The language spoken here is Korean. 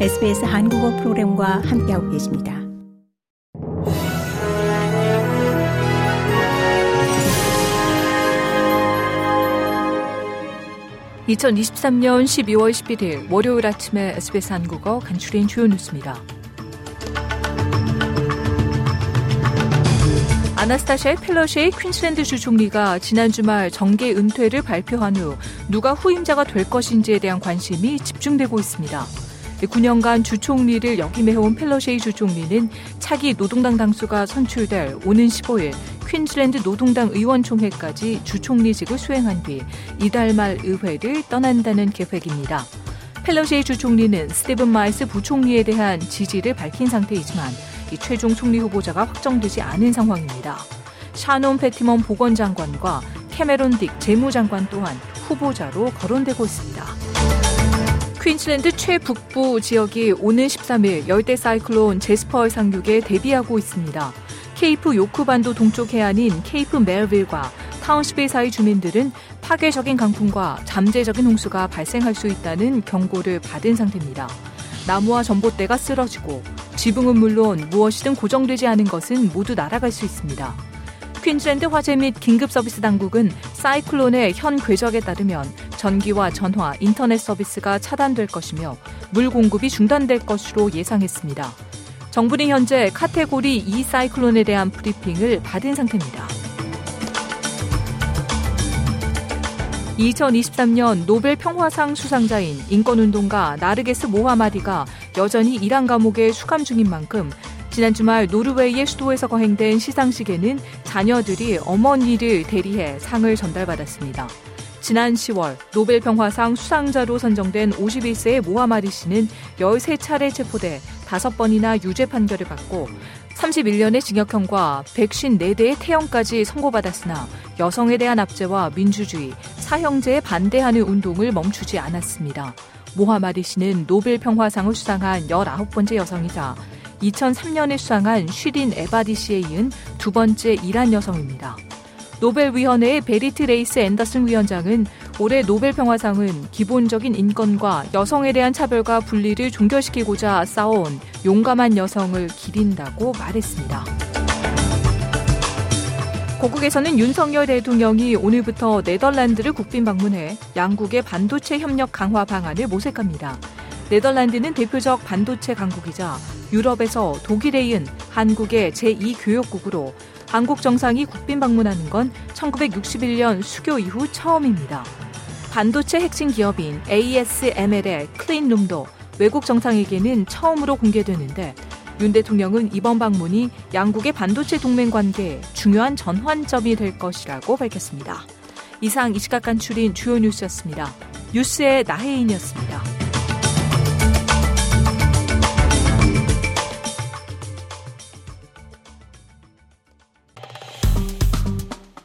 SBS 한국어 프로그램과 함께하고 계십니다. (2023년 12월 11일) 월요일 아침에 SBS 한국어 간추린 주요 뉴스입니다. 아나스타샤의 펠러시의 퀸슬랜드 주 총리가 지난 주말 정계 은퇴를 발표한 후 누가 후임자가 될 것인지에 대한 관심이 집중되고 있습니다. 9년간 주총리를 역임해온 펠러셰이 주총리는 차기 노동당 당수가 선출될 오는 15일 퀸즐랜드 노동당 의원총회까지 주총리직을 수행한 뒤 이달 말 의회를 떠난다는 계획입니다. 펠러셰이 주총리는 스티븐 마일스 부총리에 대한 지지를 밝힌 상태이지만 이 최종 총리 후보자가 확정되지 않은 상황입니다. 샤논 펜티먼 보건장관과 캐메론 딕 재무장관 또한 후보자로 거론되고 있습니다. 퀸즐랜드 최북부 지역이 오는 13일 열대 사이클론 제스퍼의 상륙에 대비하고 있습니다. 케이프 요크반도 동쪽 해안인 케이프 멜빌과 타운스빌 사이 주민들은 파괴적인 강풍과 잠재적인 홍수가 발생할 수 있다는 경고를 받은 상태입니다. 나무와 전봇대가 쓰러지고 지붕은 물론 무엇이든 고정되지 않은 것은 모두 날아갈 수 있습니다. 퀸즐랜드 화재 및 긴급 서비스 당국은 사이클론의 현 궤적에 따르면 전기와 전화, 인터넷 서비스가 차단될 것이며 물 공급이 중단될 것으로 예상했습니다. 정부는 현재 카테고리 2 사이클론에 대한 브리핑을 받은 상태입니다. 2023년 노벨 평화상 수상자인 인권운동가 나르게스 모하마디가 여전히 이란 감옥에 수감 중인 만큼 지난 주말 노르웨이의 수도에서 거행된 시상식에는 자녀들이 어머니를 대리해 상을 전달받았습니다. 지난 10월 노벨 평화상 수상자로 선정된 51세의 모하마디 씨는 13차례 체포돼 5번이나 유죄 판결을 받고 31년의 징역형과 154대의 태형까지 선고받았으나 여성에 대한 압제와 민주주의, 사형제에 반대하는 운동을 멈추지 않았습니다. 모하마디 씨는 노벨 평화상을 수상한 19번째 여성이자 2003년에 수상한 쉬린 에바디 씨에 이은 두 번째 이란 여성입니다. 노벨위원회의 베리트 레이스 앤더슨 위원장은 올해 노벨 평화상은 기본적인 인권과 여성에 대한 차별과 분리를 종결시키고자 싸워온 용감한 여성을 기린다고 말했습니다. 고국에서는 윤석열 대통령이 오늘부터 네덜란드를 국빈 방문해 양국의 반도체 협력 강화 방안을 모색합니다. 네덜란드는 대표적 반도체 강국이자 유럽에서 독일에 이은 한국의 제2교역국으로 한국 정상이 국빈 방문하는 건 1961년 수교 이후 처음입니다. 반도체 핵심 기업인 ASML의 클린룸도 외국 정상에게는 처음으로 공개되는데 윤 대통령은 이번 방문이 양국의 반도체 동맹 관계에 중요한 전환점이 될 것이라고 밝혔습니다. 이상 이 시각 간출인 주요 뉴스였습니다. 뉴스의 나혜인이었습니다.